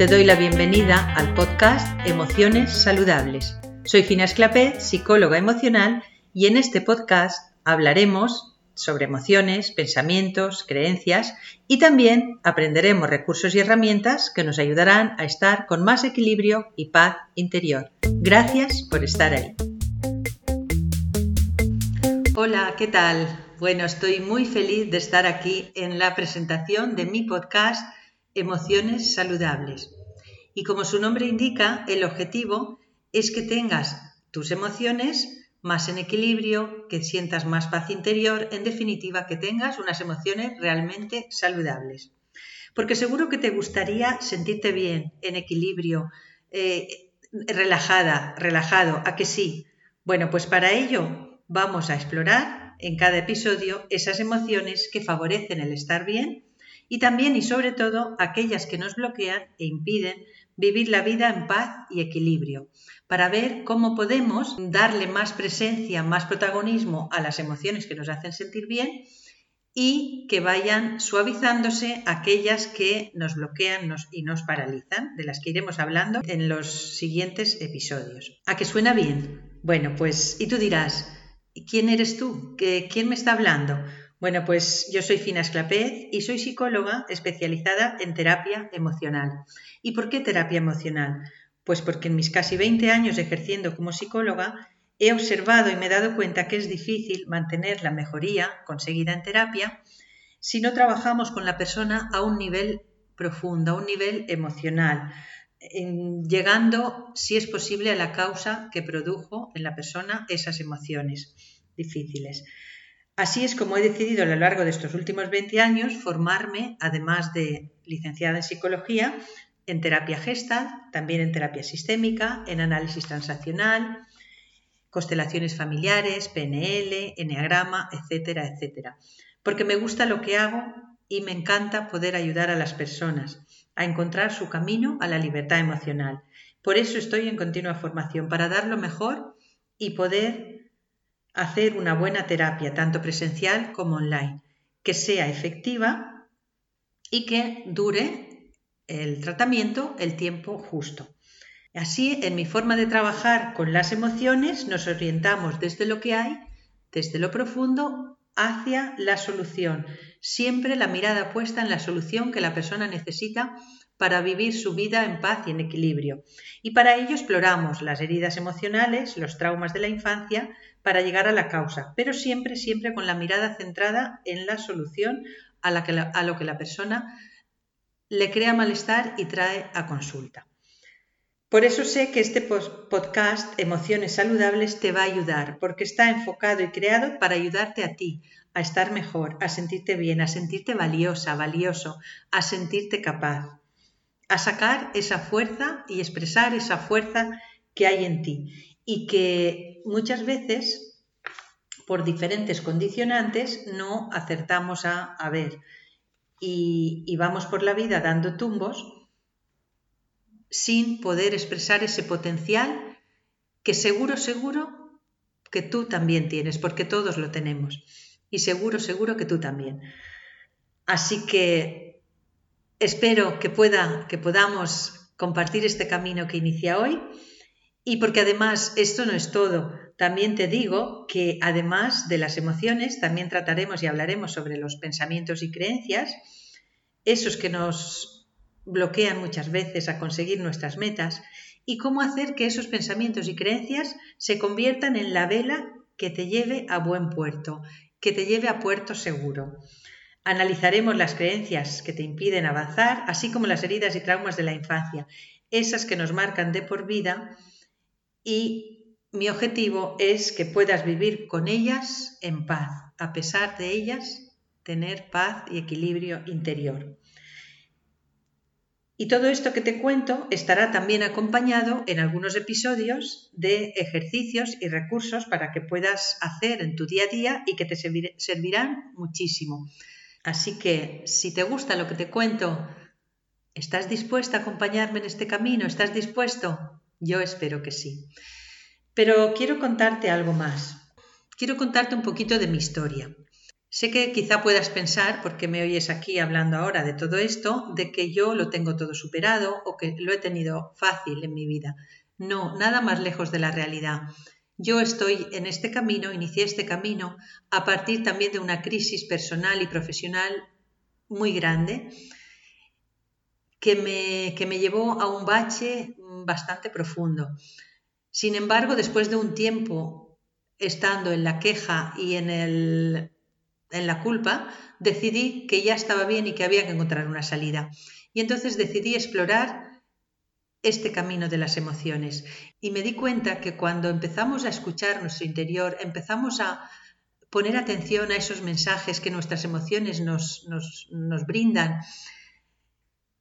Te doy la bienvenida al podcast Emociones Saludables. Soy Fina Esclapé, psicóloga emocional, y en este podcast hablaremos sobre emociones, pensamientos, creencias y también aprenderemos recursos y herramientas que nos ayudarán a estar con más equilibrio y paz interior. Gracias por estar ahí. Hola, ¿qué tal? Bueno, estoy muy feliz de estar aquí en la presentación de mi podcast Emociones Saludables. Y como su nombre indica, el objetivo es que tengas tus emociones más en equilibrio, que sientas más paz interior, en definitiva, que tengas unas emociones realmente saludables. Porque seguro que te gustaría sentirte bien, en equilibrio, eh, relajada, relajado, ¿a que sí? Bueno, pues para ello vamos a explorar en cada episodio esas emociones que favorecen el estar bien y también y sobre todo aquellas que nos bloquean e impiden vivir la vida en paz y equilibrio, para ver cómo podemos darle más presencia, más protagonismo a las emociones que nos hacen sentir bien y que vayan suavizándose aquellas que nos bloquean y nos paralizan, de las que iremos hablando en los siguientes episodios. ¿A qué suena bien? Bueno, pues, y tú dirás, ¿quién eres tú? ¿Quién me está hablando? Bueno, pues yo soy Fina Esclapez y soy psicóloga especializada en terapia emocional. ¿Y por qué terapia emocional? Pues porque en mis casi 20 años ejerciendo como psicóloga he observado y me he dado cuenta que es difícil mantener la mejoría conseguida en terapia si no trabajamos con la persona a un nivel profundo, a un nivel emocional, llegando, si es posible, a la causa que produjo en la persona esas emociones difíciles. Así es como he decidido a lo largo de estos últimos 20 años formarme, además de licenciada en psicología, en terapia gestal, también en terapia sistémica, en análisis transaccional, constelaciones familiares, PNL, enneagrama, etcétera, etcétera. Porque me gusta lo que hago y me encanta poder ayudar a las personas a encontrar su camino a la libertad emocional. Por eso estoy en continua formación, para dar lo mejor y poder hacer una buena terapia, tanto presencial como online, que sea efectiva y que dure el tratamiento el tiempo justo. Así, en mi forma de trabajar con las emociones, nos orientamos desde lo que hay, desde lo profundo, hacia la solución. Siempre la mirada puesta en la solución que la persona necesita para vivir su vida en paz y en equilibrio. Y para ello exploramos las heridas emocionales, los traumas de la infancia, para llegar a la causa, pero siempre, siempre con la mirada centrada en la solución a, lo que la persona le crea malestar y trae a consulta. Por eso sé que este podcast Emociones Saludables te va a ayudar, porque está enfocado y creado para ayudarte a ti a estar mejor, a sentirte bien, a sentirte valiosa, valioso, a sentirte capaz, a sacar esa fuerza y expresar esa fuerza que hay en ti y que muchas veces por diferentes condicionantes no acertamos a, ver y, y vamos por la vida dando tumbos sin poder expresar ese potencial que seguro, seguro que tú también tienes, porque todos lo tenemos. Y seguro, seguro que tú también. Así que espero que, pueda, que podamos compartir este camino que inicia hoy. Y porque además esto no es todo. También te digo que además de las emociones, también trataremos y hablaremos sobre los pensamientos y creencias, esos que nos bloquean muchas veces a conseguir nuestras metas y cómo hacer que esos pensamientos y creencias se conviertan en la vela que te lleve a buen puerto, que te lleve a puerto seguro. Analizaremos las creencias que te impiden avanzar, así como las heridas y traumas de la infancia, esas que nos marcan de por vida y mi objetivo es que puedas vivir con ellas en paz, a pesar de ellas tener paz y equilibrio interior. Y todo esto que te cuento estará también acompañado en algunos episodios de ejercicios y recursos para que puedas hacer en tu día a día y que te servirán muchísimo. Así que si te gusta lo que te cuento, ¿estás dispuesta a acompañarme en este camino? ¿Estás dispuesto? Yo espero que sí. Pero quiero contarte algo más. Quiero contarte un poquito de mi historia. Sé que quizá puedas pensar, porque me oyes aquí hablando ahora de todo esto, de que yo lo tengo todo superado o que lo he tenido fácil en mi vida. No, nada más lejos de la realidad. Yo estoy en este camino, inicié este camino a partir también de una crisis personal y profesional muy grande que me, que me llevó a un bache bastante profundo. Sin embargo, después de un tiempo estando en la queja y en el en la culpa, decidí que ya estaba bien y que había que encontrar una salida. Y entonces decidí explorar este camino de las emociones. Y me di cuenta que cuando empezamos a escuchar nuestro interior, empezamos a poner atención a esos mensajes que nuestras emociones nos, nos, nos brindan,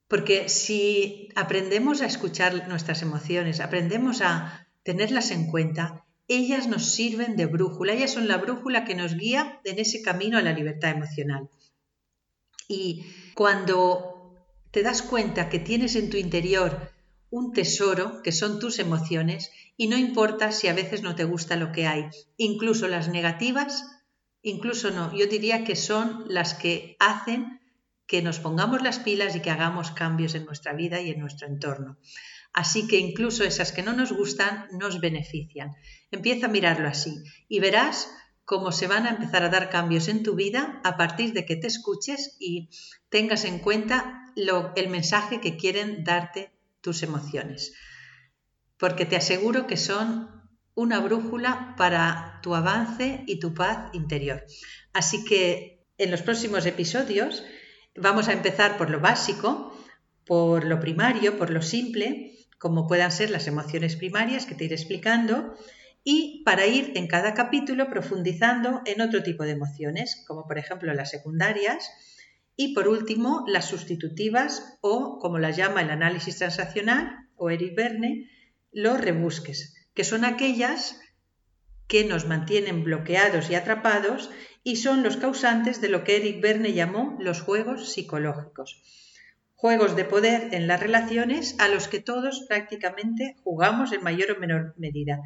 porque si aprendemos a escuchar nuestras emociones, aprendemos a tenerlas en cuenta, ellas nos sirven de brújula, ellas son la brújula que nos guía en ese camino a la libertad emocional. Y cuando te das cuenta que tienes en tu interior un tesoro, que son tus emociones, y no importa si a veces no te gusta lo que hay, incluso las negativas, incluso no, yo diría que son las que hacen que nos pongamos las pilas y que hagamos cambios en nuestra vida y en nuestro entorno. Así que incluso esas que no nos gustan nos benefician. Empieza a mirarlo así y verás cómo se van a empezar a dar cambios en tu vida a partir de que te escuches y tengas en cuenta el mensaje que quieren darte tus emociones. Porque te aseguro que son una brújula para tu avance y tu paz interior. Así que en los próximos episodios vamos a empezar por lo básico, por lo primario, por lo simple, como puedan ser las emociones primarias que te iré explicando, y para ir en cada capítulo profundizando en otro tipo de emociones, como por ejemplo las secundarias, y por último las sustitutivas o, como las llama el análisis transaccional o Eric Verne, los rebusques, que son aquellas que nos mantienen bloqueados y atrapados y son los causantes de lo que Eric Verne llamó los juegos psicológicos. Juegos de poder en las relaciones a los que todos prácticamente jugamos en mayor o menor medida.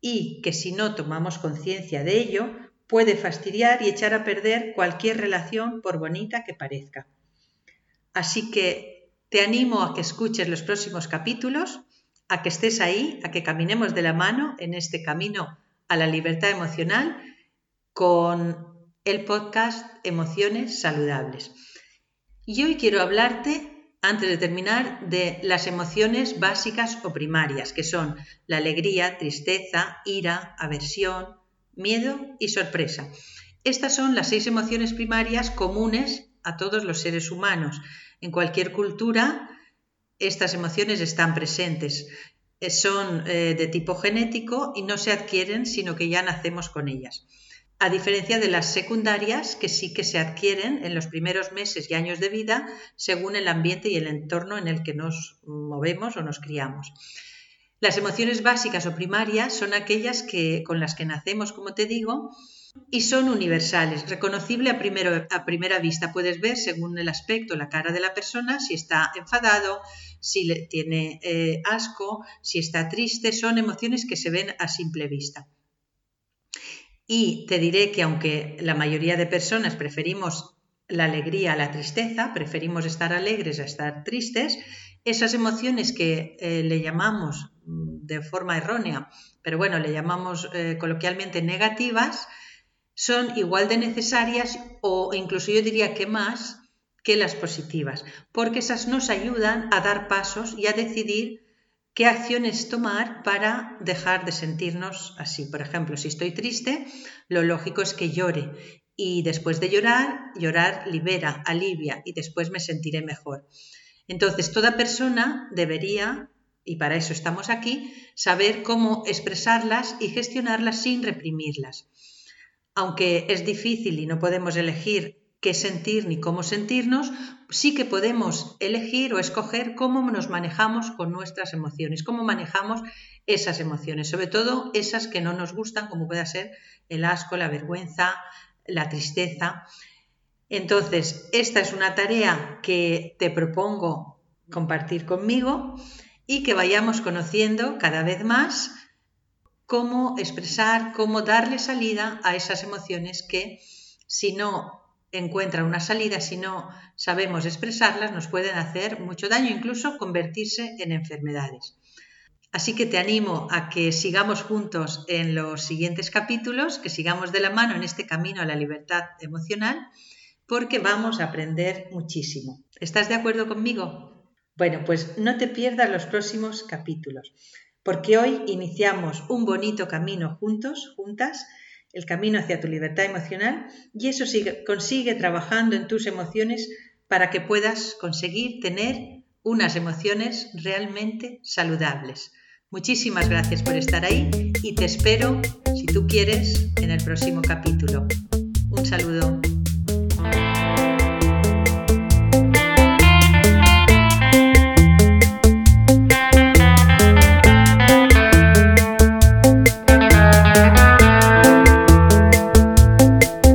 Y que si no tomamos conciencia de ello puede fastidiar y echar a perder cualquier relación por bonita que parezca. Así que te animo a que escuches los próximos capítulos, a que estés ahí, a que caminemos de la mano en este camino a la libertad emocional con el podcast Emociones Saludables. Y hoy quiero hablarte, antes de terminar, de las emociones básicas o primarias, que son la alegría, tristeza, ira, aversión, miedo y sorpresa. Estas son las seis emociones primarias comunes a todos los seres humanos. En cualquier cultura, estas emociones están presentes. Eh, son eh, de tipo genético y no se adquieren, sino que ya nacemos con ellas a diferencia de las secundarias que sí que se adquieren en los primeros meses y años de vida según el ambiente y el entorno en el que nos movemos o nos criamos. Las emociones básicas o primarias son aquellas que, con las que nacemos, como te digo, y son universales, reconocible a, a primera vista. Puedes ver según el aspecto, la cara de la persona, si está enfadado, si le, tiene eh, asco, si está triste, son emociones que se ven a simple vista. Y te diré que aunque la mayoría de personas preferimos la alegría a la tristeza, preferimos estar alegres a estar tristes, esas emociones que eh, le llamamos mm, de forma errónea, pero bueno, le llamamos eh, coloquialmente negativas, son igual de necesarias o incluso yo diría que más que las positivas, porque esas nos ayudan a dar pasos y a decidir qué acciones tomar para dejar de sentirnos así. Por ejemplo, si estoy triste, lo lógico es que llore y después de llorar, llorar libera, alivia y después me sentiré mejor. Entonces, toda persona debería, y para eso estamos aquí, saber cómo expresarlas y gestionarlas sin reprimirlas. Aunque es difícil y no podemos elegir qué sentir ni cómo sentirnos, sí que podemos elegir o escoger cómo nos manejamos con nuestras emociones, cómo manejamos esas emociones, sobre todo esas que no nos gustan, como puede ser el asco, la vergüenza, la tristeza. Entonces, esta es una tarea que te propongo compartir conmigo y que vayamos conociendo cada vez más cómo expresar, cómo darle salida a esas emociones que si no encuentran una salida, si no sabemos expresarlas, nos pueden hacer mucho daño, incluso convertirse en enfermedades. Así que te animo a que sigamos juntos en los siguientes capítulos, que sigamos de la mano en este camino a la libertad emocional, porque vamos a aprender muchísimo. ¿Estás de acuerdo conmigo? Bueno, pues no te pierdas los próximos capítulos, porque hoy iniciamos un bonito camino juntos, juntas, el camino hacia tu libertad emocional y eso sigue, consigue trabajando en tus emociones para que puedas conseguir tener unas emociones realmente saludables. Muchísimas gracias por estar ahí y te espero, si tú quieres, en el próximo capítulo. Un saludo.